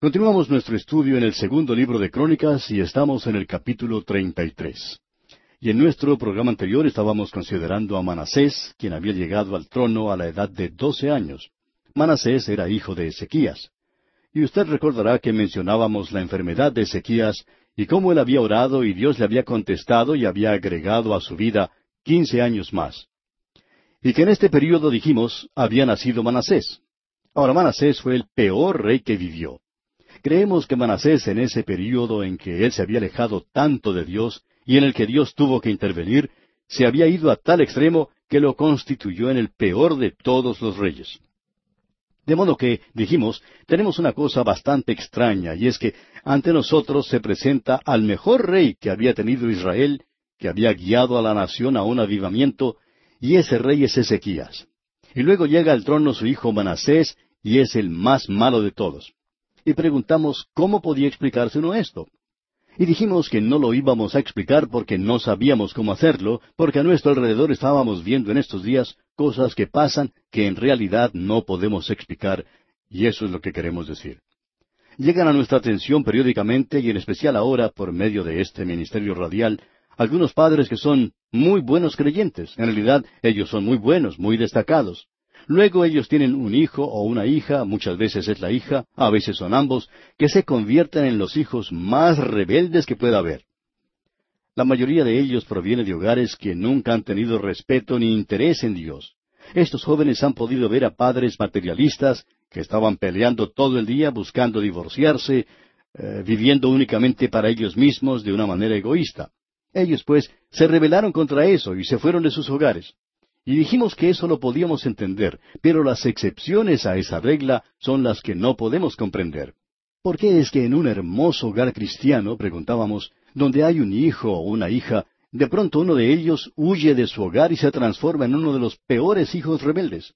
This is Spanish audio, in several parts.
Continuamos nuestro estudio en el segundo libro de Crónicas y estamos en el capítulo 33. Y en nuestro programa anterior estábamos considerando a Manasés, quien había llegado al trono a la edad de doce años. Manasés era hijo de Ezequías. Y usted recordará que mencionábamos la enfermedad de Ezequías y cómo él había orado y Dios le había contestado y había agregado a su vida quince años más. Y que en este período, dijimos, había nacido Manasés. Ahora Manasés fue el peor rey que vivió. Creemos que Manasés en ese período en que él se había alejado tanto de Dios y en el que Dios tuvo que intervenir, se había ido a tal extremo que lo constituyó en el peor de todos los reyes. De modo que, dijimos, tenemos una cosa bastante extraña, y es que ante nosotros se presenta al mejor rey que había tenido Israel, que había guiado a la nación a un avivamiento, y ese rey es Ezequías. Y luego llega al trono su hijo Manasés, y es el más malo de todos y preguntamos cómo podía explicarse uno esto. Y dijimos que no lo íbamos a explicar porque no sabíamos cómo hacerlo, porque a nuestro alrededor estábamos viendo en estos días cosas que pasan que en realidad no podemos explicar, y eso es lo que queremos decir. Llegan a nuestra atención periódicamente y en especial ahora por medio de este ministerio radial algunos padres que son muy buenos creyentes. En realidad ellos son muy buenos, muy destacados. Luego ellos tienen un hijo o una hija, muchas veces es la hija, a veces son ambos, que se convierten en los hijos más rebeldes que pueda haber. La mayoría de ellos proviene de hogares que nunca han tenido respeto ni interés en Dios. Estos jóvenes han podido ver a padres materialistas que estaban peleando todo el día buscando divorciarse, eh, viviendo únicamente para ellos mismos de una manera egoísta. Ellos, pues, se rebelaron contra eso y se fueron de sus hogares. Y dijimos que eso lo podíamos entender, pero las excepciones a esa regla son las que no podemos comprender. ¿Por qué es que en un hermoso hogar cristiano, preguntábamos, donde hay un hijo o una hija, de pronto uno de ellos huye de su hogar y se transforma en uno de los peores hijos rebeldes?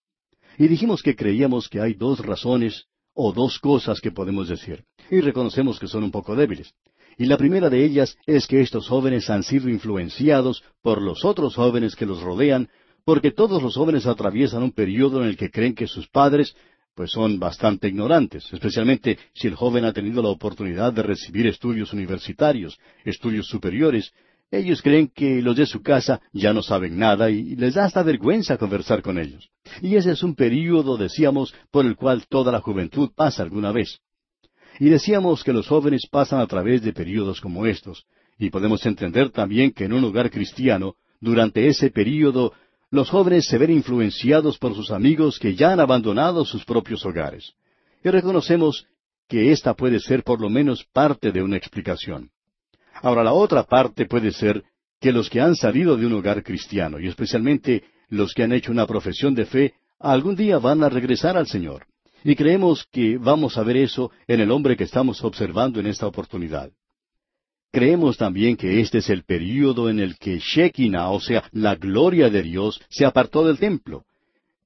Y dijimos que creíamos que hay dos razones o dos cosas que podemos decir, y reconocemos que son un poco débiles. Y la primera de ellas es que estos jóvenes han sido influenciados por los otros jóvenes que los rodean porque todos los jóvenes atraviesan un periodo en el que creen que sus padres pues son bastante ignorantes, especialmente si el joven ha tenido la oportunidad de recibir estudios universitarios, estudios superiores, ellos creen que los de su casa ya no saben nada y les da hasta vergüenza conversar con ellos. Y ese es un período, decíamos, por el cual toda la juventud pasa alguna vez. Y decíamos que los jóvenes pasan a través de períodos como estos, y podemos entender también que en un hogar cristiano, durante ese período, los jóvenes se ven influenciados por sus amigos que ya han abandonado sus propios hogares. Y reconocemos que esta puede ser por lo menos parte de una explicación. Ahora, la otra parte puede ser que los que han salido de un hogar cristiano, y especialmente los que han hecho una profesión de fe, algún día van a regresar al Señor. Y creemos que vamos a ver eso en el hombre que estamos observando en esta oportunidad. Creemos también que este es el período en el que Shekinah, o sea, la gloria de Dios, se apartó del templo.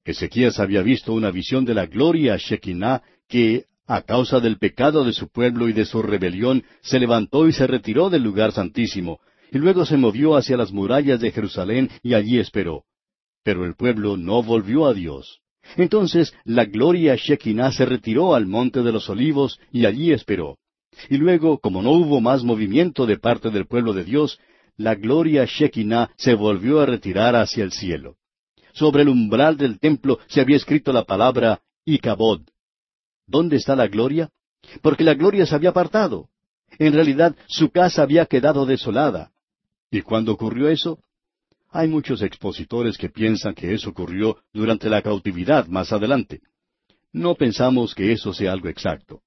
Ezequías había visto una visión de la gloria Shekinah que, a causa del pecado de su pueblo y de su rebelión, se levantó y se retiró del lugar santísimo, y luego se movió hacia las murallas de Jerusalén y allí esperó. Pero el pueblo no volvió a Dios. Entonces la gloria Shekinah se retiró al monte de los olivos y allí esperó. Y luego, como no hubo más movimiento de parte del pueblo de Dios, la gloria Shekinah se volvió a retirar hacia el cielo. Sobre el umbral del templo se había escrito la palabra Icabod. ¿Dónde está la gloria? Porque la gloria se había apartado. En realidad, su casa había quedado desolada. ¿Y cuándo ocurrió eso? Hay muchos expositores que piensan que eso ocurrió durante la cautividad más adelante. No pensamos que eso sea algo exacto.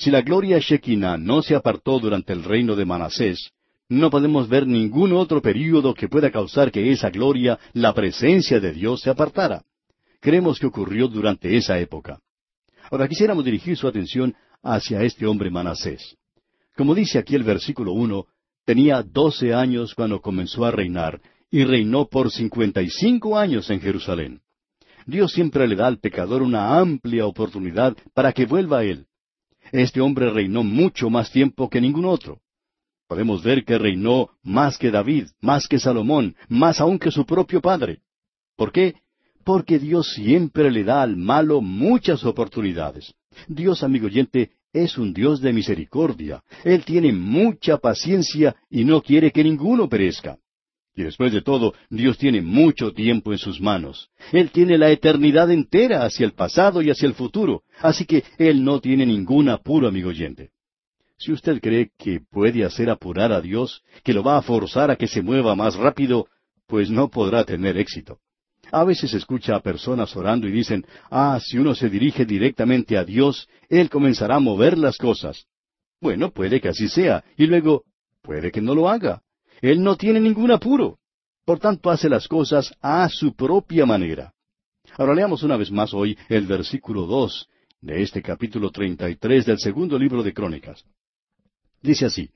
Si la gloria Shekinah no se apartó durante el reino de Manasés, no podemos ver ningún otro período que pueda causar que esa gloria, la presencia de Dios, se apartara. Creemos que ocurrió durante esa época. Ahora quisiéramos dirigir su atención hacia este hombre Manasés. Como dice aquí el versículo uno, tenía doce años cuando comenzó a reinar, y reinó por cincuenta y cinco años en Jerusalén. Dios siempre le da al pecador una amplia oportunidad para que vuelva a Él. Este hombre reinó mucho más tiempo que ningún otro. Podemos ver que reinó más que David, más que Salomón, más aún que su propio padre. ¿Por qué? Porque Dios siempre le da al malo muchas oportunidades. Dios, amigo oyente, es un Dios de misericordia. Él tiene mucha paciencia y no quiere que ninguno perezca. Y después de todo, Dios tiene mucho tiempo en sus manos. Él tiene la eternidad entera hacia el pasado y hacia el futuro. Así que Él no tiene ningún apuro, amigo oyente. Si usted cree que puede hacer apurar a Dios, que lo va a forzar a que se mueva más rápido, pues no podrá tener éxito. A veces escucha a personas orando y dicen, ah, si uno se dirige directamente a Dios, Él comenzará a mover las cosas. Bueno, puede que así sea, y luego puede que no lo haga. Él no tiene ningún apuro. Por tanto, hace las cosas a su propia manera. Ahora leamos una vez más hoy el versículo dos de este capítulo treinta y tres del segundo libro de Crónicas. Dice así,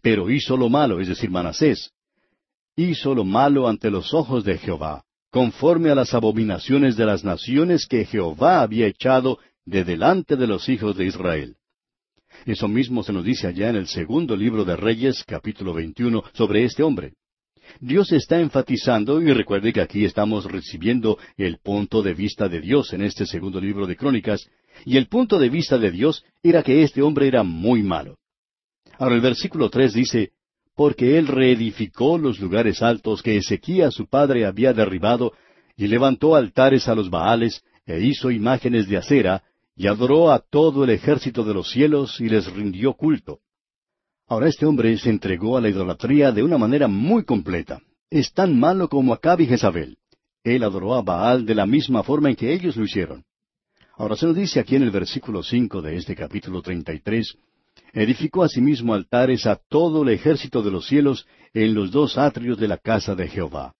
Pero hizo lo malo, es decir, Manasés, hizo lo malo ante los ojos de Jehová, conforme a las abominaciones de las naciones que Jehová había echado de delante de los hijos de Israel. Eso mismo se nos dice allá en el segundo libro de Reyes, capítulo 21, sobre este hombre. Dios está enfatizando, y recuerde que aquí estamos recibiendo el punto de vista de Dios en este segundo libro de Crónicas, y el punto de vista de Dios era que este hombre era muy malo. Ahora el versículo tres dice, porque él reedificó los lugares altos que Ezequías su padre había derribado, y levantó altares a los Baales, e hizo imágenes de acera, y adoró a todo el ejército de los cielos, y les rindió culto. Ahora este hombre se entregó a la idolatría de una manera muy completa. Es tan malo como Acab y Jezabel. Él adoró a Baal de la misma forma en que ellos lo hicieron. Ahora se nos dice aquí en el versículo cinco de este capítulo treinta y tres edificó asimismo altares a todo el ejército de los cielos en los dos atrios de la casa de Jehová.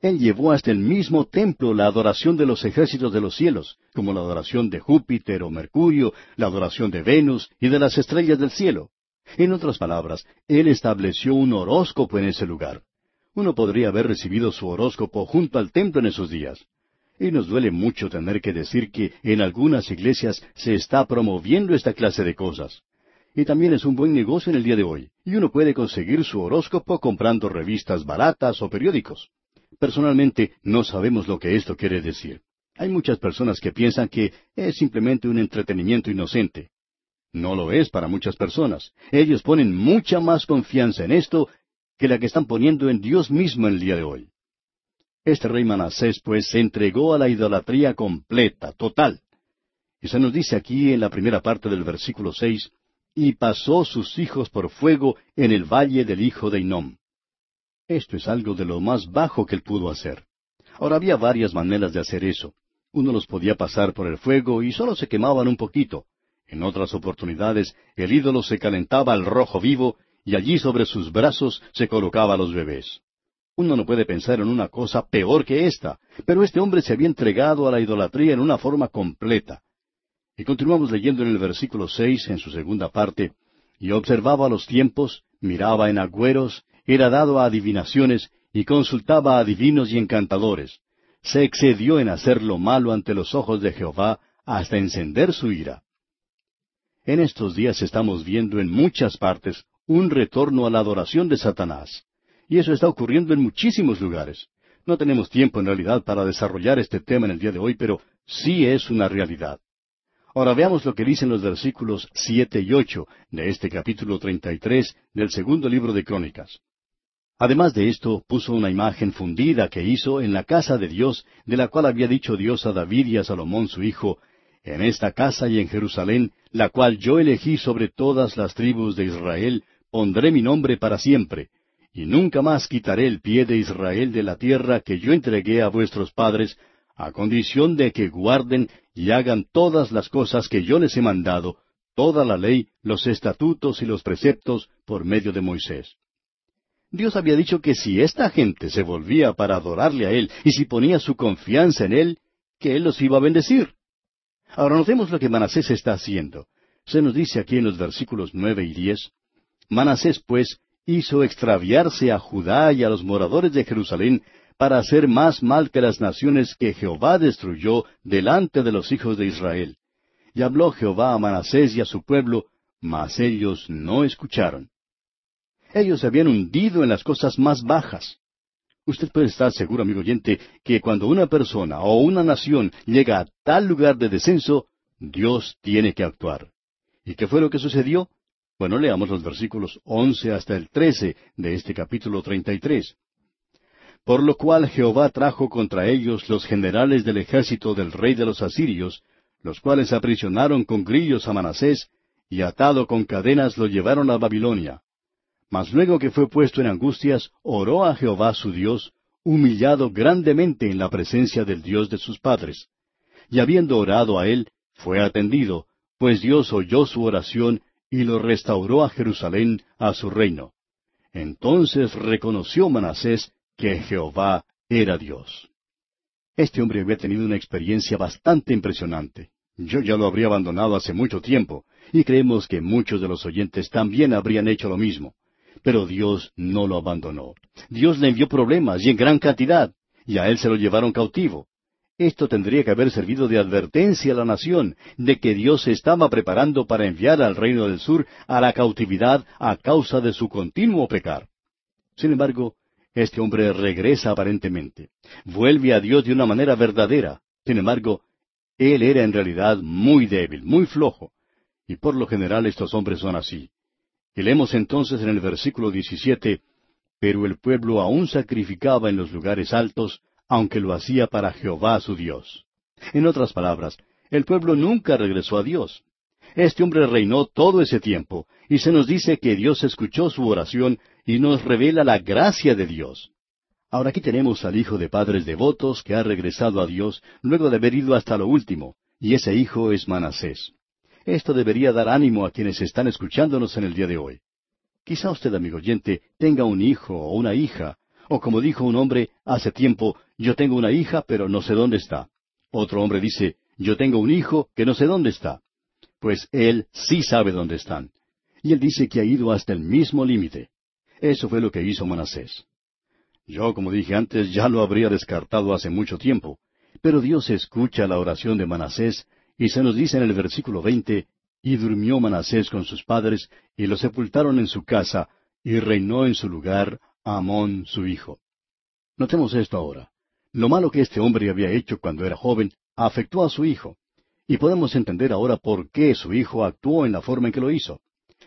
Él llevó hasta el mismo templo la adoración de los ejércitos de los cielos, como la adoración de Júpiter o Mercurio, la adoración de Venus y de las estrellas del cielo. En otras palabras, él estableció un horóscopo en ese lugar. Uno podría haber recibido su horóscopo junto al templo en esos días. Y nos duele mucho tener que decir que en algunas iglesias se está promoviendo esta clase de cosas y también es un buen negocio en el día de hoy, y uno puede conseguir su horóscopo comprando revistas baratas o periódicos. Personalmente no sabemos lo que esto quiere decir. Hay muchas personas que piensan que es simplemente un entretenimiento inocente. No lo es para muchas personas. Ellos ponen mucha más confianza en esto que la que están poniendo en Dios mismo el día de hoy. Este rey Manasés, pues, se entregó a la idolatría completa, total. Y se nos dice aquí en la primera parte del versículo seis, y pasó sus hijos por fuego en el valle del hijo de Inom. Esto es algo de lo más bajo que él pudo hacer. Ahora había varias maneras de hacer eso. Uno los podía pasar por el fuego y solo se quemaban un poquito. En otras oportunidades el ídolo se calentaba al rojo vivo y allí sobre sus brazos se colocaba a los bebés. Uno no puede pensar en una cosa peor que esta, pero este hombre se había entregado a la idolatría en una forma completa. Y continuamos leyendo en el versículo seis, en su segunda parte, y observaba los tiempos, miraba en agüeros, era dado a adivinaciones, y consultaba a divinos y encantadores. Se excedió en hacer lo malo ante los ojos de Jehová, hasta encender su ira. En estos días estamos viendo en muchas partes un retorno a la adoración de Satanás. Y eso está ocurriendo en muchísimos lugares. No tenemos tiempo en realidad para desarrollar este tema en el día de hoy, pero sí es una realidad. Ahora veamos lo que dicen los versículos siete y ocho de este capítulo treinta y tres del segundo libro de Crónicas. Además de esto, puso una imagen fundida que hizo en la casa de Dios, de la cual había dicho Dios a David y a Salomón su hijo, En esta casa y en Jerusalén, la cual yo elegí sobre todas las tribus de Israel, pondré mi nombre para siempre, y nunca más quitaré el pie de Israel de la tierra que yo entregué a vuestros padres, a condición de que guarden y hagan todas las cosas que yo les he mandado, toda la ley, los estatutos y los preceptos por medio de Moisés. Dios había dicho que si esta gente se volvía para adorarle a Él y si ponía su confianza en Él, que Él los iba a bendecir. Ahora notemos lo que Manasés está haciendo. Se nos dice aquí en los versículos nueve y diez, Manasés pues hizo extraviarse a Judá y a los moradores de Jerusalén para hacer más mal que las naciones que Jehová destruyó delante de los hijos de Israel. Y habló Jehová a Manasés y a su pueblo, mas ellos no escucharon. Ellos se habían hundido en las cosas más bajas. Usted puede estar seguro, amigo oyente, que cuando una persona o una nación llega a tal lugar de descenso, Dios tiene que actuar. ¿Y qué fue lo que sucedió? Bueno, leamos los versículos once hasta el trece de este capítulo treinta y tres. Por lo cual Jehová trajo contra ellos los generales del ejército del rey de los asirios, los cuales aprisionaron con grillos a Manasés, y atado con cadenas lo llevaron a Babilonia. Mas luego que fue puesto en angustias, oró a Jehová su Dios, humillado grandemente en la presencia del Dios de sus padres. Y habiendo orado a él, fue atendido, pues Dios oyó su oración y lo restauró a Jerusalén, a su reino. Entonces reconoció Manasés que Jehová era Dios. Este hombre había tenido una experiencia bastante impresionante. Yo ya lo habría abandonado hace mucho tiempo, y creemos que muchos de los oyentes también habrían hecho lo mismo. Pero Dios no lo abandonó. Dios le envió problemas y en gran cantidad, y a él se lo llevaron cautivo. Esto tendría que haber servido de advertencia a la nación de que Dios se estaba preparando para enviar al reino del sur a la cautividad a causa de su continuo pecar. Sin embargo, este hombre regresa aparentemente. Vuelve a Dios de una manera verdadera. Sin embargo, él era en realidad muy débil, muy flojo. Y por lo general estos hombres son así. Leemos entonces en el versículo 17, Pero el pueblo aún sacrificaba en los lugares altos, aunque lo hacía para Jehová su Dios. En otras palabras, el pueblo nunca regresó a Dios. Este hombre reinó todo ese tiempo, y se nos dice que Dios escuchó su oración y nos revela la gracia de Dios. Ahora aquí tenemos al hijo de padres devotos que ha regresado a Dios luego de haber ido hasta lo último, y ese hijo es Manasés. Esto debería dar ánimo a quienes están escuchándonos en el día de hoy. Quizá usted, amigo oyente, tenga un hijo o una hija, o como dijo un hombre hace tiempo, yo tengo una hija, pero no sé dónde está. Otro hombre dice, yo tengo un hijo que no sé dónde está. Pues él sí sabe dónde están. Y él dice que ha ido hasta el mismo límite. Eso fue lo que hizo Manasés. Yo, como dije antes, ya lo habría descartado hace mucho tiempo. Pero Dios escucha la oración de Manasés y se nos dice en el versículo veinte, y durmió Manasés con sus padres, y lo sepultaron en su casa, y reinó en su lugar Amón su hijo. Notemos esto ahora. Lo malo que este hombre había hecho cuando era joven afectó a su hijo. Y podemos entender ahora por qué su hijo actuó en la forma en que lo hizo.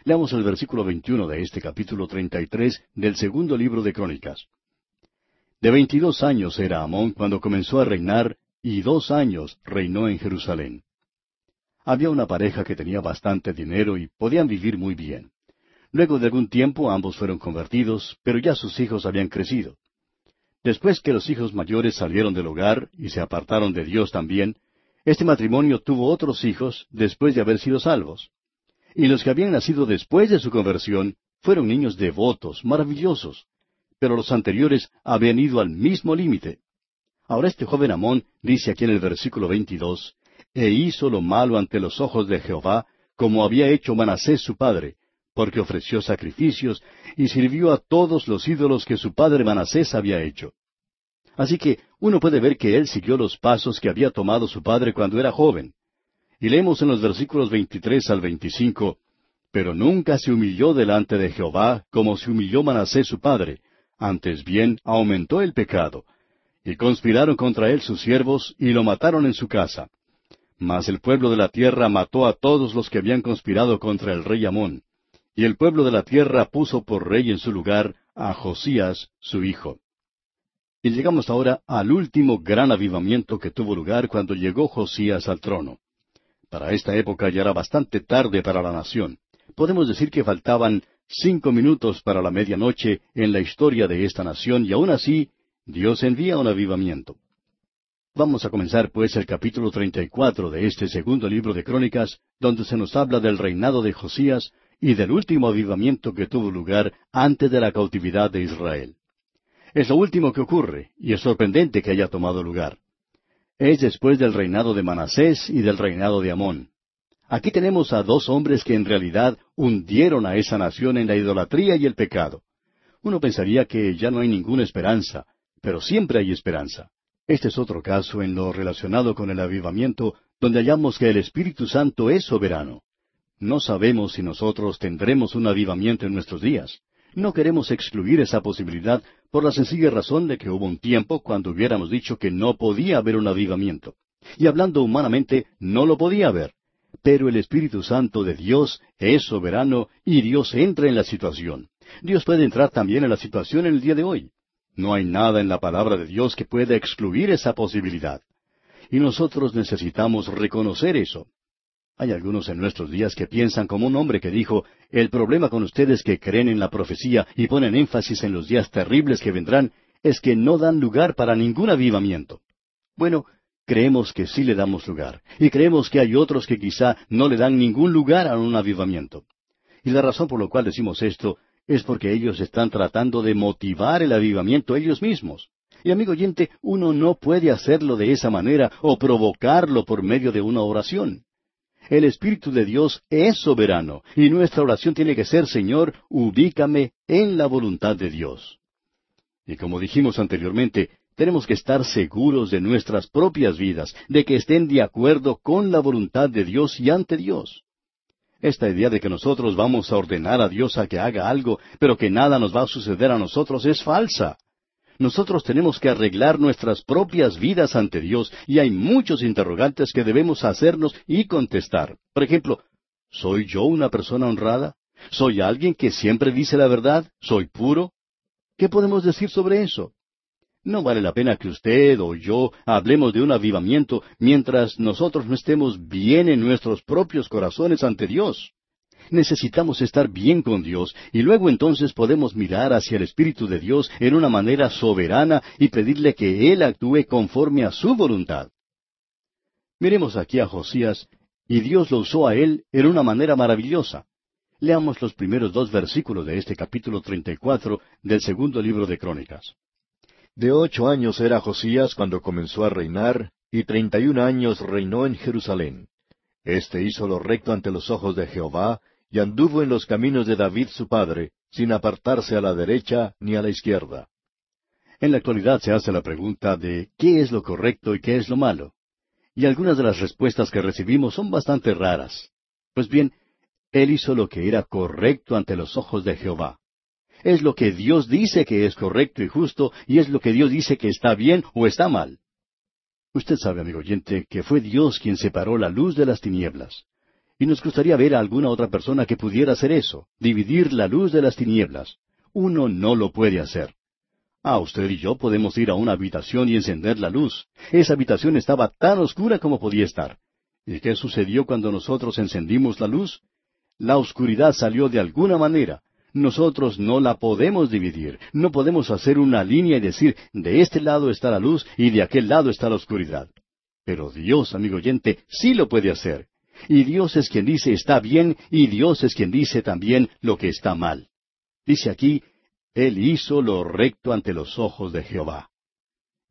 Leamos el versículo 21 de este capítulo 33 del segundo libro de Crónicas. De veintidós años era Amón cuando comenzó a reinar, y dos años reinó en Jerusalén. Había una pareja que tenía bastante dinero y podían vivir muy bien. Luego de algún tiempo ambos fueron convertidos, pero ya sus hijos habían crecido. Después que los hijos mayores salieron del hogar y se apartaron de Dios también, este matrimonio tuvo otros hijos después de haber sido salvos. Y los que habían nacido después de su conversión fueron niños devotos, maravillosos, pero los anteriores habían ido al mismo límite. Ahora este joven Amón dice aquí en el versículo 22, e hizo lo malo ante los ojos de Jehová, como había hecho Manasés su padre, porque ofreció sacrificios y sirvió a todos los ídolos que su padre Manasés había hecho. Así que uno puede ver que él siguió los pasos que había tomado su padre cuando era joven. Y leemos en los versículos 23 al 25, Pero nunca se humilló delante de Jehová como se humilló Manasés su padre, antes bien aumentó el pecado. Y conspiraron contra él sus siervos y lo mataron en su casa. Mas el pueblo de la tierra mató a todos los que habían conspirado contra el rey Amón. Y el pueblo de la tierra puso por rey en su lugar a Josías, su hijo. Y llegamos ahora al último gran avivamiento que tuvo lugar cuando llegó Josías al trono. Para esta época ya era bastante tarde para la nación. Podemos decir que faltaban cinco minutos para la medianoche en la historia de esta nación y aún así Dios envía un avivamiento. Vamos a comenzar pues el capítulo 34 de este segundo libro de Crónicas, donde se nos habla del reinado de Josías y del último avivamiento que tuvo lugar antes de la cautividad de Israel. Es lo último que ocurre, y es sorprendente que haya tomado lugar. Es después del reinado de Manasés y del reinado de Amón. Aquí tenemos a dos hombres que en realidad hundieron a esa nación en la idolatría y el pecado. Uno pensaría que ya no hay ninguna esperanza, pero siempre hay esperanza. Este es otro caso en lo relacionado con el avivamiento, donde hallamos que el Espíritu Santo es soberano. No sabemos si nosotros tendremos un avivamiento en nuestros días. No queremos excluir esa posibilidad por la sencilla razón de que hubo un tiempo cuando hubiéramos dicho que no podía haber un avivamiento. Y hablando humanamente, no lo podía haber. Pero el Espíritu Santo de Dios es soberano y Dios entra en la situación. Dios puede entrar también en la situación en el día de hoy. No hay nada en la palabra de Dios que pueda excluir esa posibilidad. Y nosotros necesitamos reconocer eso. Hay algunos en nuestros días que piensan como un hombre que dijo, el problema con ustedes que creen en la profecía y ponen énfasis en los días terribles que vendrán es que no dan lugar para ningún avivamiento. Bueno, creemos que sí le damos lugar, y creemos que hay otros que quizá no le dan ningún lugar a un avivamiento. Y la razón por la cual decimos esto es porque ellos están tratando de motivar el avivamiento ellos mismos. Y amigo oyente, uno no puede hacerlo de esa manera o provocarlo por medio de una oración. El Espíritu de Dios es soberano y nuestra oración tiene que ser, Señor, ubícame en la voluntad de Dios. Y como dijimos anteriormente, tenemos que estar seguros de nuestras propias vidas, de que estén de acuerdo con la voluntad de Dios y ante Dios. Esta idea de que nosotros vamos a ordenar a Dios a que haga algo, pero que nada nos va a suceder a nosotros es falsa. Nosotros tenemos que arreglar nuestras propias vidas ante Dios y hay muchos interrogantes que debemos hacernos y contestar. Por ejemplo, ¿soy yo una persona honrada? ¿Soy alguien que siempre dice la verdad? ¿Soy puro? ¿Qué podemos decir sobre eso? No vale la pena que usted o yo hablemos de un avivamiento mientras nosotros no estemos bien en nuestros propios corazones ante Dios. Necesitamos estar bien con Dios y luego entonces podemos mirar hacia el Espíritu de Dios en una manera soberana y pedirle que Él actúe conforme a su voluntad. Miremos aquí a Josías y Dios lo usó a él en una manera maravillosa. Leamos los primeros dos versículos de este capítulo 34 del segundo libro de Crónicas. De ocho años era Josías cuando comenzó a reinar, y treinta y un años reinó en Jerusalén. Este hizo lo recto ante los ojos de Jehová, y anduvo en los caminos de David su padre, sin apartarse a la derecha ni a la izquierda. En la actualidad se hace la pregunta de qué es lo correcto y qué es lo malo. Y algunas de las respuestas que recibimos son bastante raras. Pues bien, él hizo lo que era correcto ante los ojos de Jehová. Es lo que Dios dice que es correcto y justo, y es lo que Dios dice que está bien o está mal. Usted sabe, amigo oyente, que fue Dios quien separó la luz de las tinieblas. Y nos gustaría ver a alguna otra persona que pudiera hacer eso, dividir la luz de las tinieblas. Uno no lo puede hacer. Ah, usted y yo podemos ir a una habitación y encender la luz. Esa habitación estaba tan oscura como podía estar. ¿Y qué sucedió cuando nosotros encendimos la luz? La oscuridad salió de alguna manera. Nosotros no la podemos dividir. No podemos hacer una línea y decir, de este lado está la luz y de aquel lado está la oscuridad. Pero Dios, amigo oyente, sí lo puede hacer. Y Dios es quien dice está bien y Dios es quien dice también lo que está mal. Dice aquí, Él hizo lo recto ante los ojos de Jehová.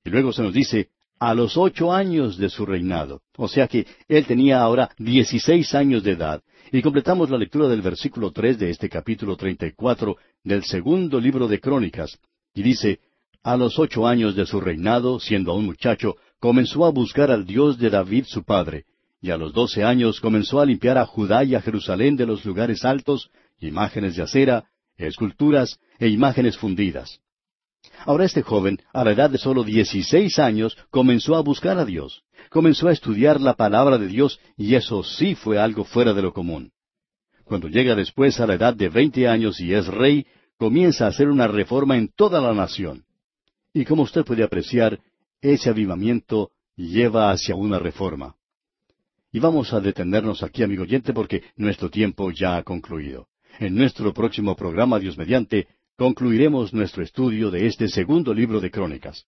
Y luego se nos dice, a los ocho años de su reinado. O sea que Él tenía ahora dieciséis años de edad, y completamos la lectura del versículo tres de este capítulo treinta y cuatro del segundo libro de Crónicas, y dice, A los ocho años de su reinado, siendo aún muchacho, comenzó a buscar al Dios de David su padre, y a los doce años comenzó a limpiar a Judá y a Jerusalén de los lugares altos, imágenes de acera, esculturas e imágenes fundidas. Ahora este joven, a la edad de solo dieciséis años, comenzó a buscar a Dios comenzó a estudiar la palabra de Dios y eso sí fue algo fuera de lo común. Cuando llega después a la edad de veinte años y es rey, comienza a hacer una reforma en toda la nación. Y como usted puede apreciar, ese avivamiento lleva hacia una reforma. Y vamos a detenernos aquí, amigo oyente, porque nuestro tiempo ya ha concluido. En nuestro próximo programa, Dios mediante, concluiremos nuestro estudio de este segundo libro de Crónicas.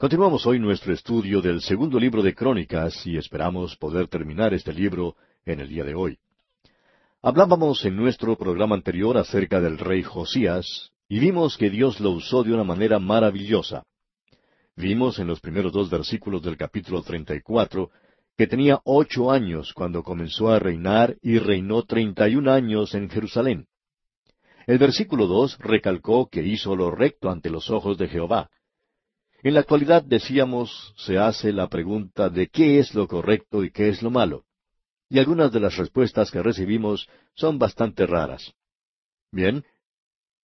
Continuamos hoy nuestro estudio del segundo libro de Crónicas y esperamos poder terminar este libro en el día de hoy. Hablábamos en nuestro programa anterior acerca del rey Josías y vimos que Dios lo usó de una manera maravillosa. Vimos en los primeros dos versículos del capítulo 34 que tenía ocho años cuando comenzó a reinar y reinó treinta y un años en Jerusalén. El versículo dos recalcó que hizo lo recto ante los ojos de Jehová, en la actualidad, decíamos, se hace la pregunta de qué es lo correcto y qué es lo malo. Y algunas de las respuestas que recibimos son bastante raras. Bien,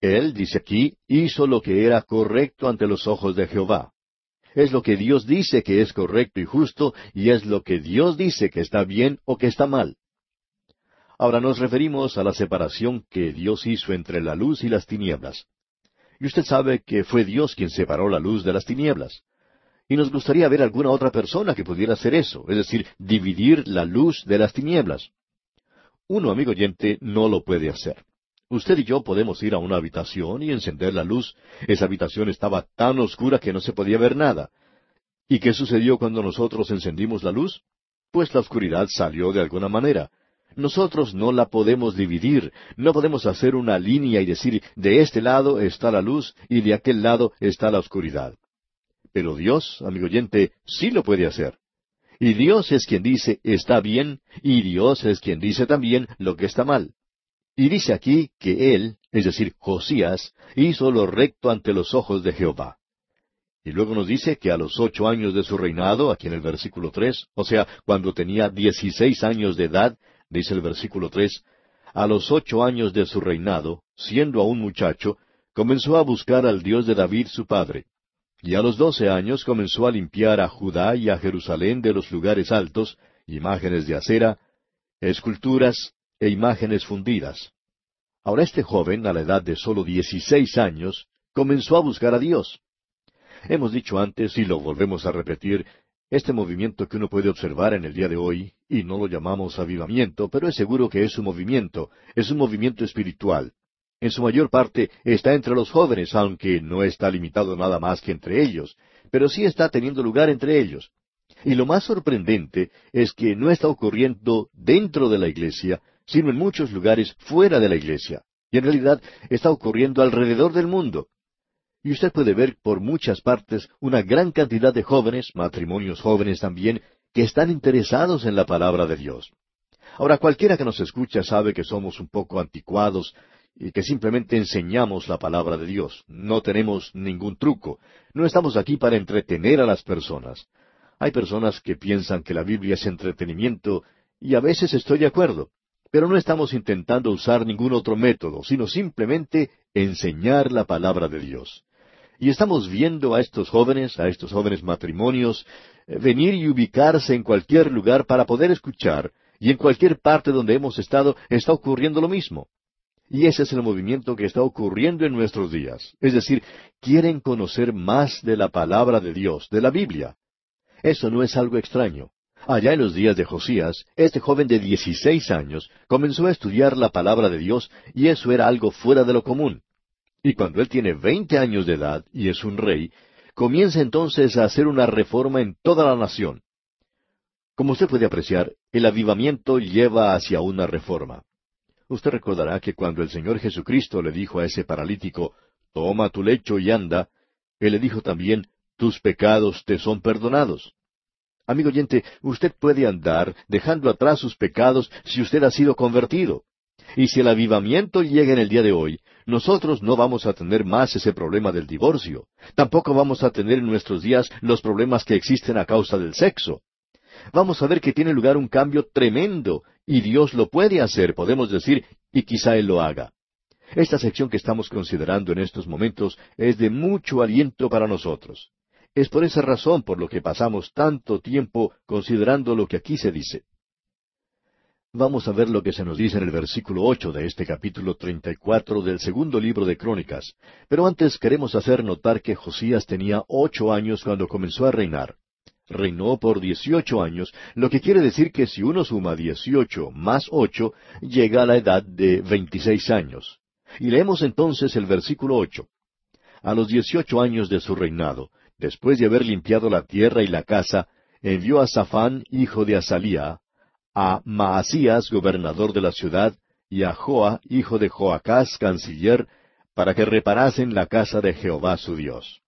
él, dice aquí, hizo lo que era correcto ante los ojos de Jehová. es lo que Dios dice que es correcto y justo, y es lo que Dios dice que está bien o que está mal. Ahora nos referimos a la separación que Dios hizo entre la luz y las tinieblas. Y usted sabe que fue Dios quien separó la luz de las tinieblas. Y nos gustaría ver alguna otra persona que pudiera hacer eso, es decir, dividir la luz de las tinieblas. Uno, amigo oyente, no lo puede hacer. Usted y yo podemos ir a una habitación y encender la luz. Esa habitación estaba tan oscura que no se podía ver nada. ¿Y qué sucedió cuando nosotros encendimos la luz? Pues la oscuridad salió de alguna manera. Nosotros no la podemos dividir, no podemos hacer una línea y decir de este lado está la luz y de aquel lado está la oscuridad. Pero Dios, amigo oyente, sí lo puede hacer. Y Dios es quien dice está bien, y Dios es quien dice también lo que está mal. Y dice aquí que él, es decir, Josías, hizo lo recto ante los ojos de Jehová. Y luego nos dice que a los ocho años de su reinado, aquí en el versículo tres, o sea, cuando tenía dieciséis años de edad, dice el versículo tres, a los ocho años de su reinado, siendo aún muchacho, comenzó a buscar al Dios de David su padre. Y a los doce años comenzó a limpiar a Judá y a Jerusalén de los lugares altos, imágenes de acera, esculturas e imágenes fundidas. Ahora este joven, a la edad de sólo dieciséis años, comenzó a buscar a Dios. Hemos dicho antes, y lo volvemos a repetir, este movimiento que uno puede observar en el día de hoy, y no lo llamamos avivamiento, pero es seguro que es un movimiento, es un movimiento espiritual. En su mayor parte está entre los jóvenes, aunque no está limitado nada más que entre ellos, pero sí está teniendo lugar entre ellos. Y lo más sorprendente es que no está ocurriendo dentro de la iglesia, sino en muchos lugares fuera de la iglesia. Y en realidad está ocurriendo alrededor del mundo. Y usted puede ver por muchas partes una gran cantidad de jóvenes, matrimonios jóvenes también, que están interesados en la palabra de Dios. Ahora, cualquiera que nos escucha sabe que somos un poco anticuados y que simplemente enseñamos la palabra de Dios. No tenemos ningún truco. No estamos aquí para entretener a las personas. Hay personas que piensan que la Biblia es entretenimiento y a veces estoy de acuerdo. Pero no estamos intentando usar ningún otro método, sino simplemente enseñar la palabra de Dios. Y estamos viendo a estos jóvenes, a estos jóvenes matrimonios, eh, venir y ubicarse en cualquier lugar para poder escuchar, y en cualquier parte donde hemos estado está ocurriendo lo mismo. Y ese es el movimiento que está ocurriendo en nuestros días. Es decir, quieren conocer más de la palabra de Dios, de la Biblia. Eso no es algo extraño. Allá en los días de Josías, este joven de dieciséis años comenzó a estudiar la palabra de Dios y eso era algo fuera de lo común. Y cuando él tiene veinte años de edad y es un rey, comienza entonces a hacer una reforma en toda la nación. Como usted puede apreciar, el avivamiento lleva hacia una reforma. Usted recordará que cuando el Señor Jesucristo le dijo a ese paralítico, Toma tu lecho y anda, Él le dijo también, Tus pecados te son perdonados. Amigo oyente, usted puede andar dejando atrás sus pecados si usted ha sido convertido. Y si el avivamiento llega en el día de hoy, nosotros no vamos a tener más ese problema del divorcio. Tampoco vamos a tener en nuestros días los problemas que existen a causa del sexo. Vamos a ver que tiene lugar un cambio tremendo, y Dios lo puede hacer, podemos decir, y quizá Él lo haga. Esta sección que estamos considerando en estos momentos es de mucho aliento para nosotros. Es por esa razón por lo que pasamos tanto tiempo considerando lo que aquí se dice. Vamos a ver lo que se nos dice en el versículo ocho de este capítulo treinta y cuatro del segundo libro de Crónicas. Pero antes queremos hacer notar que Josías tenía ocho años cuando comenzó a reinar. Reinó por dieciocho años, lo que quiere decir que si uno suma dieciocho más ocho, llega a la edad de veintiséis años. Y leemos entonces el versículo ocho. A los dieciocho años de su reinado, después de haber limpiado la tierra y la casa, envió a Safán, hijo de Asalía, a Maasías, gobernador de la ciudad, y a Joa, hijo de Joacás, canciller, para que reparasen la casa de Jehová su Dios.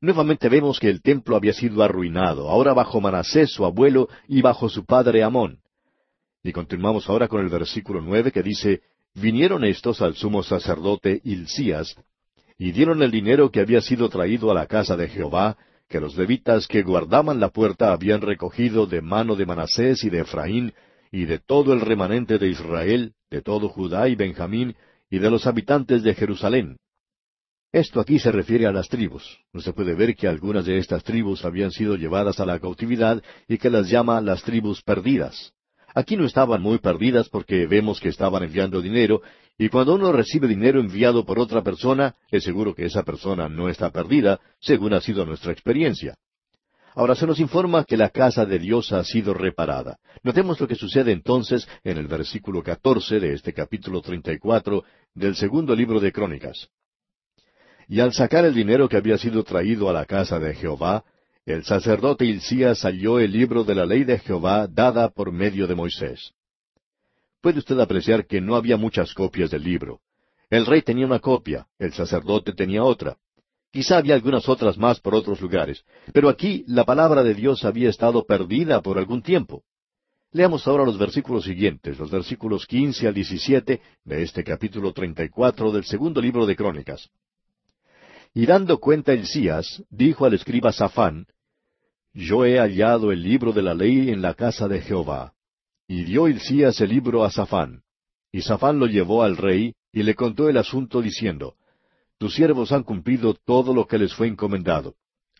Nuevamente vemos que el templo había sido arruinado, ahora bajo Manasés su abuelo y bajo su padre Amón. Y continuamos ahora con el versículo nueve que dice, Vinieron estos al sumo sacerdote Hilcías, y dieron el dinero que había sido traído a la casa de Jehová, que los levitas que guardaban la puerta habían recogido de mano de Manasés y de Efraín, y de todo el remanente de Israel, de todo Judá y Benjamín, y de los habitantes de Jerusalén. Esto aquí se refiere a las tribus. Usted puede ver que algunas de estas tribus habían sido llevadas a la cautividad y que las llama las tribus perdidas. Aquí no estaban muy perdidas porque vemos que estaban enviando dinero, y cuando uno recibe dinero enviado por otra persona, es seguro que esa persona no está perdida, según ha sido nuestra experiencia. Ahora se nos informa que la casa de Dios ha sido reparada. Notemos lo que sucede entonces en el versículo catorce de este capítulo treinta y cuatro del segundo libro de Crónicas. Y al sacar el dinero que había sido traído a la casa de Jehová, el sacerdote Hilcías halló el libro de la ley de Jehová dada por medio de Moisés. Puede usted apreciar que no había muchas copias del libro. El rey tenía una copia, el sacerdote tenía otra. Quizá había algunas otras más por otros lugares, pero aquí la palabra de Dios había estado perdida por algún tiempo. Leamos ahora los versículos siguientes, los versículos quince al diecisiete de este capítulo treinta y cuatro del segundo libro de Crónicas. Y dando cuenta Elías, dijo al escriba Safán, Yo he hallado el libro de la ley en la casa de Jehová. Y dio Elías el libro a Safán. Y Safán lo llevó al rey, y le contó el asunto diciendo, Tus siervos han cumplido todo lo que les fue encomendado.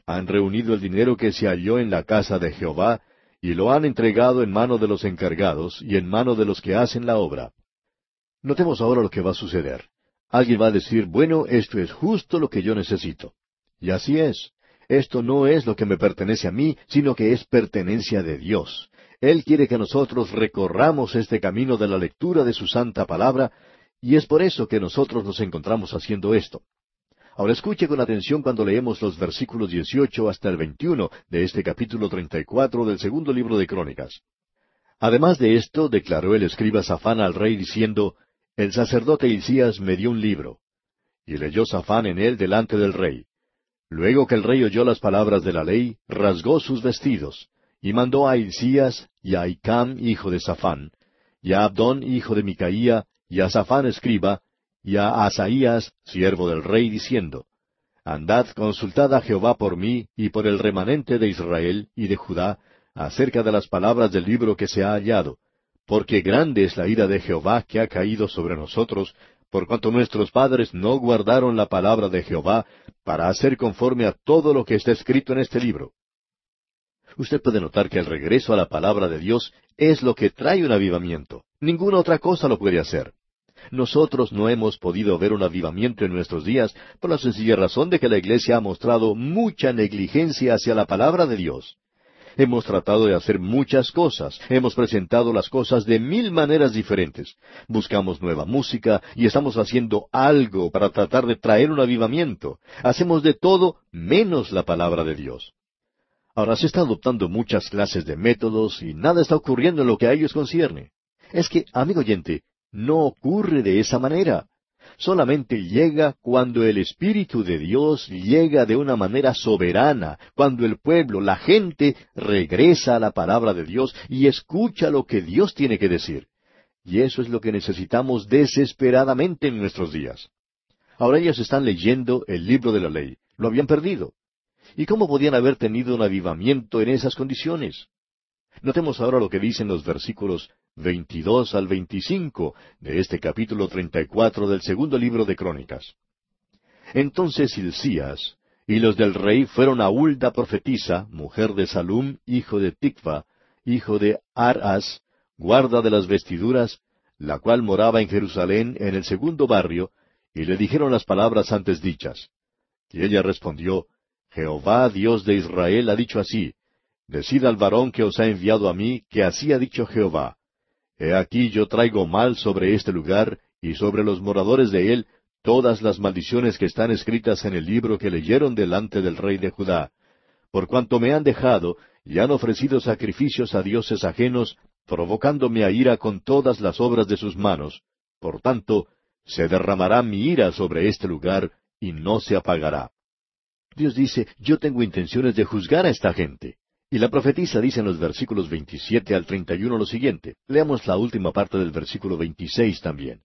Han reunido el dinero que se halló en la casa de Jehová, y lo han entregado en mano de los encargados y en mano de los que hacen la obra. Notemos ahora lo que va a suceder. Alguien va a decir, bueno, esto es justo lo que yo necesito. Y así es. Esto no es lo que me pertenece a mí, sino que es pertenencia de Dios. Él quiere que nosotros recorramos este camino de la lectura de su santa palabra, y es por eso que nosotros nos encontramos haciendo esto. Ahora escuche con atención cuando leemos los versículos 18 hasta el 21 de este capítulo 34 del segundo libro de Crónicas. Además de esto, declaró el escriba Safán al rey diciendo, el sacerdote Hilcías me dio un libro, y leyó Safán en él delante del rey. Luego que el rey oyó las palabras de la ley, rasgó sus vestidos, y mandó a Hilcías, y a Icam, hijo de Safán, y a Abdón, hijo de Micaía, y a Safán escriba, y a Asaías, siervo del rey, diciendo, Andad, consultad a Jehová por mí y por el remanente de Israel y de Judá, acerca de las palabras del libro que se ha hallado, porque grande es la ira de Jehová que ha caído sobre nosotros, por cuanto nuestros padres no guardaron la palabra de Jehová para hacer conforme a todo lo que está escrito en este libro. Usted puede notar que el regreso a la palabra de Dios es lo que trae un avivamiento. Ninguna otra cosa lo puede hacer. Nosotros no hemos podido ver un avivamiento en nuestros días por la sencilla razón de que la Iglesia ha mostrado mucha negligencia hacia la palabra de Dios. Hemos tratado de hacer muchas cosas, hemos presentado las cosas de mil maneras diferentes. Buscamos nueva música y estamos haciendo algo para tratar de traer un avivamiento. Hacemos de todo menos la palabra de Dios. Ahora se está adoptando muchas clases de métodos y nada está ocurriendo en lo que a ellos concierne. Es que, amigo oyente, no ocurre de esa manera solamente llega cuando el Espíritu de Dios llega de una manera soberana, cuando el pueblo, la gente, regresa a la palabra de Dios y escucha lo que Dios tiene que decir. Y eso es lo que necesitamos desesperadamente en nuestros días. Ahora ellos están leyendo el libro de la ley. Lo habían perdido. ¿Y cómo podían haber tenido un avivamiento en esas condiciones? Notemos ahora lo que dicen los versículos 22 al 25 de este capítulo 34 del segundo libro de Crónicas. Entonces Hilcías y los del rey fueron a Hulda profetisa, mujer de Salum, hijo de Tikva, hijo de Aras, guarda de las vestiduras, la cual moraba en Jerusalén en el segundo barrio, y le dijeron las palabras antes dichas. Y ella respondió, Jehová Dios de Israel ha dicho así, Decid al varón que os ha enviado a mí, que así ha dicho Jehová, He aquí yo traigo mal sobre este lugar y sobre los moradores de él todas las maldiciones que están escritas en el libro que leyeron delante del rey de Judá, por cuanto me han dejado y han ofrecido sacrificios a dioses ajenos, provocándome a ira con todas las obras de sus manos. Por tanto, se derramará mi ira sobre este lugar y no se apagará. Dios dice, yo tengo intenciones de juzgar a esta gente. Y la profetisa dice en los versículos 27 al 31 lo siguiente. Leamos la última parte del versículo 26 también.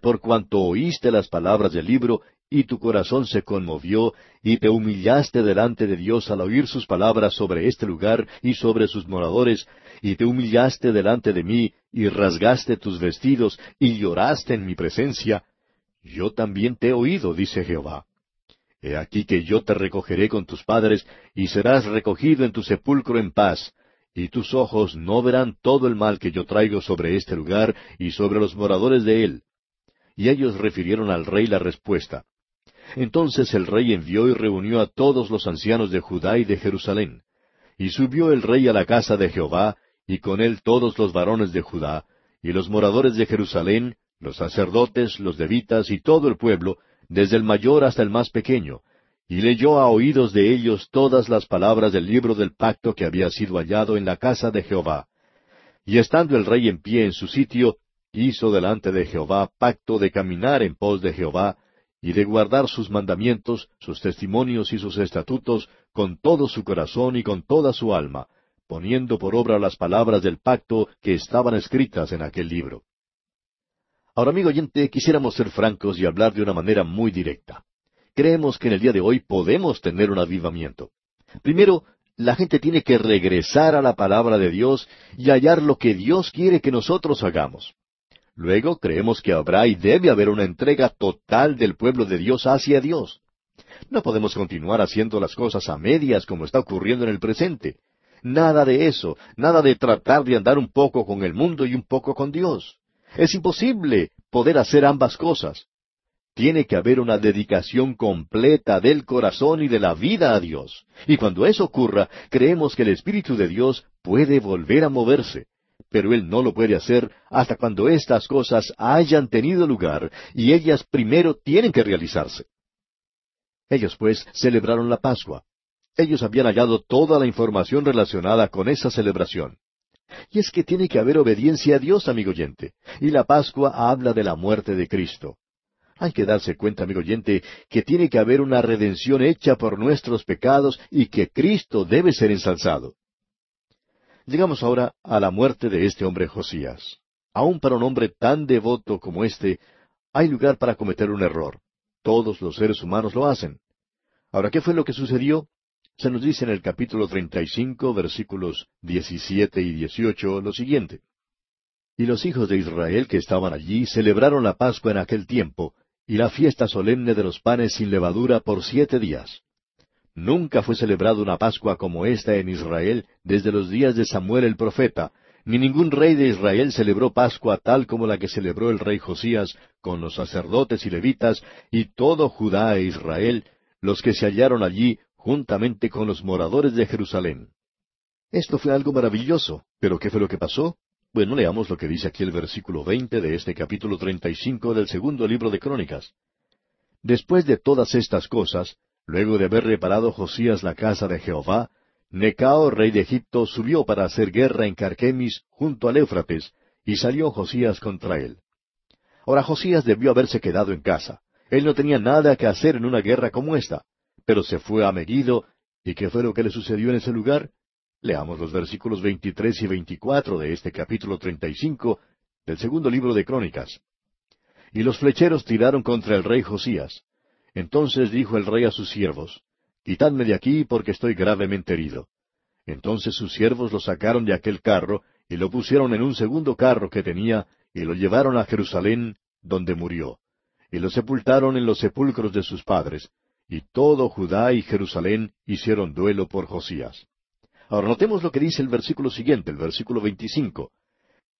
Por cuanto oíste las palabras del libro, y tu corazón se conmovió, y te humillaste delante de Dios al oír sus palabras sobre este lugar y sobre sus moradores, y te humillaste delante de mí, y rasgaste tus vestidos, y lloraste en mi presencia, yo también te he oído, dice Jehová. He aquí que yo te recogeré con tus padres, y serás recogido en tu sepulcro en paz, y tus ojos no verán todo el mal que yo traigo sobre este lugar y sobre los moradores de él. Y ellos refirieron al rey la respuesta. Entonces el rey envió y reunió a todos los ancianos de Judá y de Jerusalén. Y subió el rey a la casa de Jehová, y con él todos los varones de Judá, y los moradores de Jerusalén, los sacerdotes, los levitas y todo el pueblo, desde el mayor hasta el más pequeño, y leyó a oídos de ellos todas las palabras del libro del pacto que había sido hallado en la casa de Jehová. Y estando el rey en pie en su sitio, hizo delante de Jehová pacto de caminar en pos de Jehová, y de guardar sus mandamientos, sus testimonios y sus estatutos con todo su corazón y con toda su alma, poniendo por obra las palabras del pacto que estaban escritas en aquel libro. Ahora, amigo oyente, quisiéramos ser francos y hablar de una manera muy directa. Creemos que en el día de hoy podemos tener un avivamiento. Primero, la gente tiene que regresar a la palabra de Dios y hallar lo que Dios quiere que nosotros hagamos. Luego creemos que habrá y debe haber una entrega total del pueblo de Dios hacia Dios. No podemos continuar haciendo las cosas a medias como está ocurriendo en el presente. Nada de eso, nada de tratar de andar un poco con el mundo y un poco con Dios. Es imposible poder hacer ambas cosas. Tiene que haber una dedicación completa del corazón y de la vida a Dios. Y cuando eso ocurra, creemos que el Espíritu de Dios puede volver a moverse pero Él no lo puede hacer hasta cuando estas cosas hayan tenido lugar y ellas primero tienen que realizarse. Ellos pues celebraron la Pascua. Ellos habían hallado toda la información relacionada con esa celebración. Y es que tiene que haber obediencia a Dios, amigo oyente, y la Pascua habla de la muerte de Cristo. Hay que darse cuenta, amigo oyente, que tiene que haber una redención hecha por nuestros pecados y que Cristo debe ser ensalzado. Llegamos ahora a la muerte de este hombre Josías. Aún para un hombre tan devoto como este, hay lugar para cometer un error. Todos los seres humanos lo hacen. Ahora, ¿qué fue lo que sucedió? Se nos dice en el capítulo 35, versículos 17 y 18, lo siguiente. Y los hijos de Israel que estaban allí celebraron la Pascua en aquel tiempo, y la fiesta solemne de los panes sin levadura por siete días. Nunca fue celebrada una Pascua como esta en Israel desde los días de Samuel el profeta, ni ningún rey de Israel celebró Pascua tal como la que celebró el rey Josías con los sacerdotes y levitas y todo Judá e Israel, los que se hallaron allí juntamente con los moradores de Jerusalén. Esto fue algo maravilloso, pero ¿qué fue lo que pasó? Bueno, leamos lo que dice aquí el versículo veinte de este capítulo treinta y cinco del segundo libro de Crónicas. Después de todas estas cosas, Luego de haber reparado Josías la casa de Jehová, Necao, rey de Egipto, subió para hacer guerra en Carquemis, junto al Éufrates, y salió Josías contra él. Ahora Josías debió haberse quedado en casa. Él no tenía nada que hacer en una guerra como esta, pero se fue a Megiddo, ¿y qué fue lo que le sucedió en ese lugar? Leamos los versículos 23 y 24 de este capítulo 35 del segundo libro de Crónicas. Y los flecheros tiraron contra el rey Josías, entonces dijo el rey a sus siervos, Quitadme de aquí porque estoy gravemente herido. Entonces sus siervos lo sacaron de aquel carro y lo pusieron en un segundo carro que tenía y lo llevaron a Jerusalén, donde murió. Y lo sepultaron en los sepulcros de sus padres, y todo Judá y Jerusalén hicieron duelo por Josías. Ahora notemos lo que dice el versículo siguiente, el versículo veinticinco.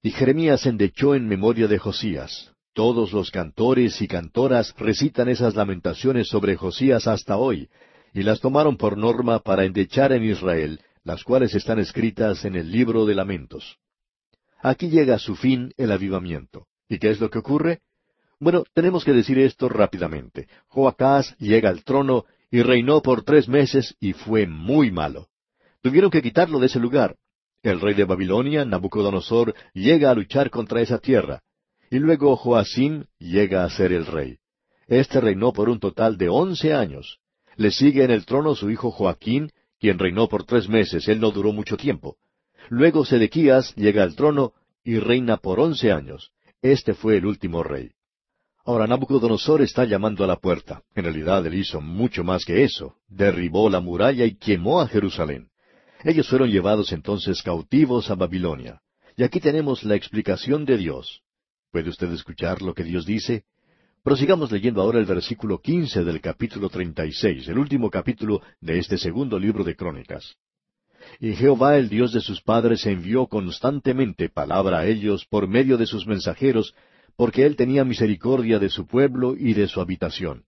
Y Jeremías endechó en memoria de Josías, todos los cantores y cantoras recitan esas lamentaciones sobre Josías hasta hoy, y las tomaron por norma para endechar en Israel, las cuales están escritas en el libro de lamentos. Aquí llega a su fin el avivamiento. ¿Y qué es lo que ocurre? Bueno, tenemos que decir esto rápidamente. Joacás llega al trono y reinó por tres meses y fue muy malo. Tuvieron que quitarlo de ese lugar. El rey de Babilonia, Nabucodonosor, llega a luchar contra esa tierra. Y luego Joacim llega a ser el rey. Este reinó por un total de once años. Le sigue en el trono su hijo Joaquín, quien reinó por tres meses, él no duró mucho tiempo. Luego Sedequías llega al trono y reina por once años. Este fue el último rey. Ahora Nabucodonosor está llamando a la puerta. En realidad él hizo mucho más que eso. Derribó la muralla y quemó a Jerusalén. Ellos fueron llevados entonces cautivos a Babilonia. Y aquí tenemos la explicación de Dios. ¿Puede usted escuchar lo que Dios dice? Prosigamos leyendo ahora el versículo quince del capítulo treinta y seis, el último capítulo de este segundo libro de Crónicas. Y Jehová el Dios de sus padres envió constantemente palabra a ellos por medio de sus mensajeros, porque él tenía misericordia de su pueblo y de su habitación.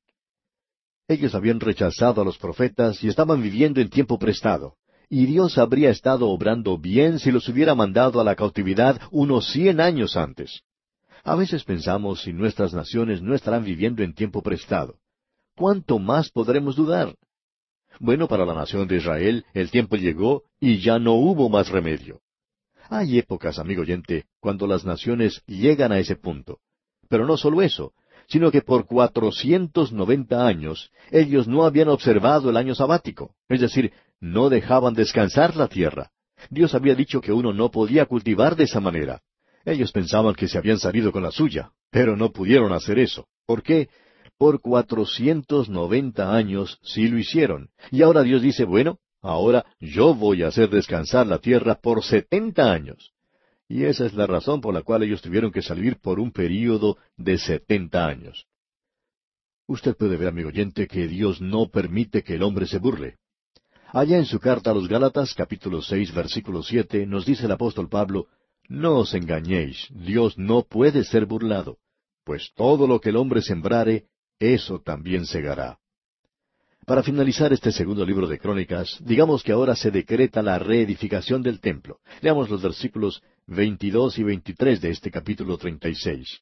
Ellos habían rechazado a los profetas y estaban viviendo en tiempo prestado, y Dios habría estado obrando bien si los hubiera mandado a la cautividad unos cien años antes. A veces pensamos si nuestras naciones no estarán viviendo en tiempo prestado. ¿Cuánto más podremos dudar? Bueno, para la nación de Israel el tiempo llegó y ya no hubo más remedio. Hay épocas, amigo oyente, cuando las naciones llegan a ese punto. Pero no solo eso, sino que por cuatrocientos noventa años ellos no habían observado el año sabático, es decir, no dejaban descansar la tierra. Dios había dicho que uno no podía cultivar de esa manera. Ellos pensaban que se habían salido con la suya, pero no pudieron hacer eso. ¿Por qué? Por cuatrocientos noventa años sí lo hicieron. Y ahora Dios dice, bueno, ahora yo voy a hacer descansar la tierra por setenta años. Y esa es la razón por la cual ellos tuvieron que salir por un período de setenta años. Usted puede ver, amigo oyente, que Dios no permite que el hombre se burle. Allá en su carta a los Gálatas, capítulo seis, versículo siete, nos dice el apóstol Pablo, no os engañéis, Dios no puede ser burlado, pues todo lo que el hombre sembrare, eso también segará. Para finalizar este segundo libro de Crónicas, digamos que ahora se decreta la reedificación del templo. Leamos los versículos 22 y 23 de este capítulo 36.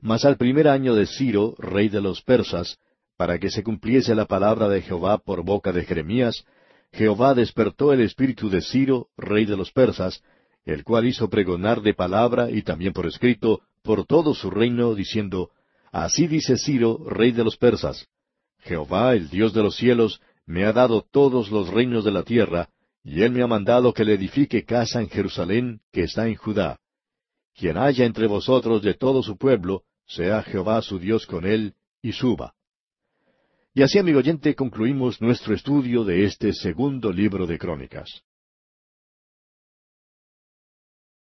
Mas al primer año de Ciro, rey de los persas, para que se cumpliese la palabra de Jehová por boca de Jeremías, Jehová despertó el espíritu de Ciro, rey de los persas, el cual hizo pregonar de palabra y también por escrito por todo su reino, diciendo, Así dice Ciro, rey de los persas, Jehová, el Dios de los cielos, me ha dado todos los reinos de la tierra, y él me ha mandado que le edifique casa en Jerusalén, que está en Judá. Quien haya entre vosotros de todo su pueblo, sea Jehová su Dios con él, y suba. Y así, amigo oyente, concluimos nuestro estudio de este segundo libro de Crónicas.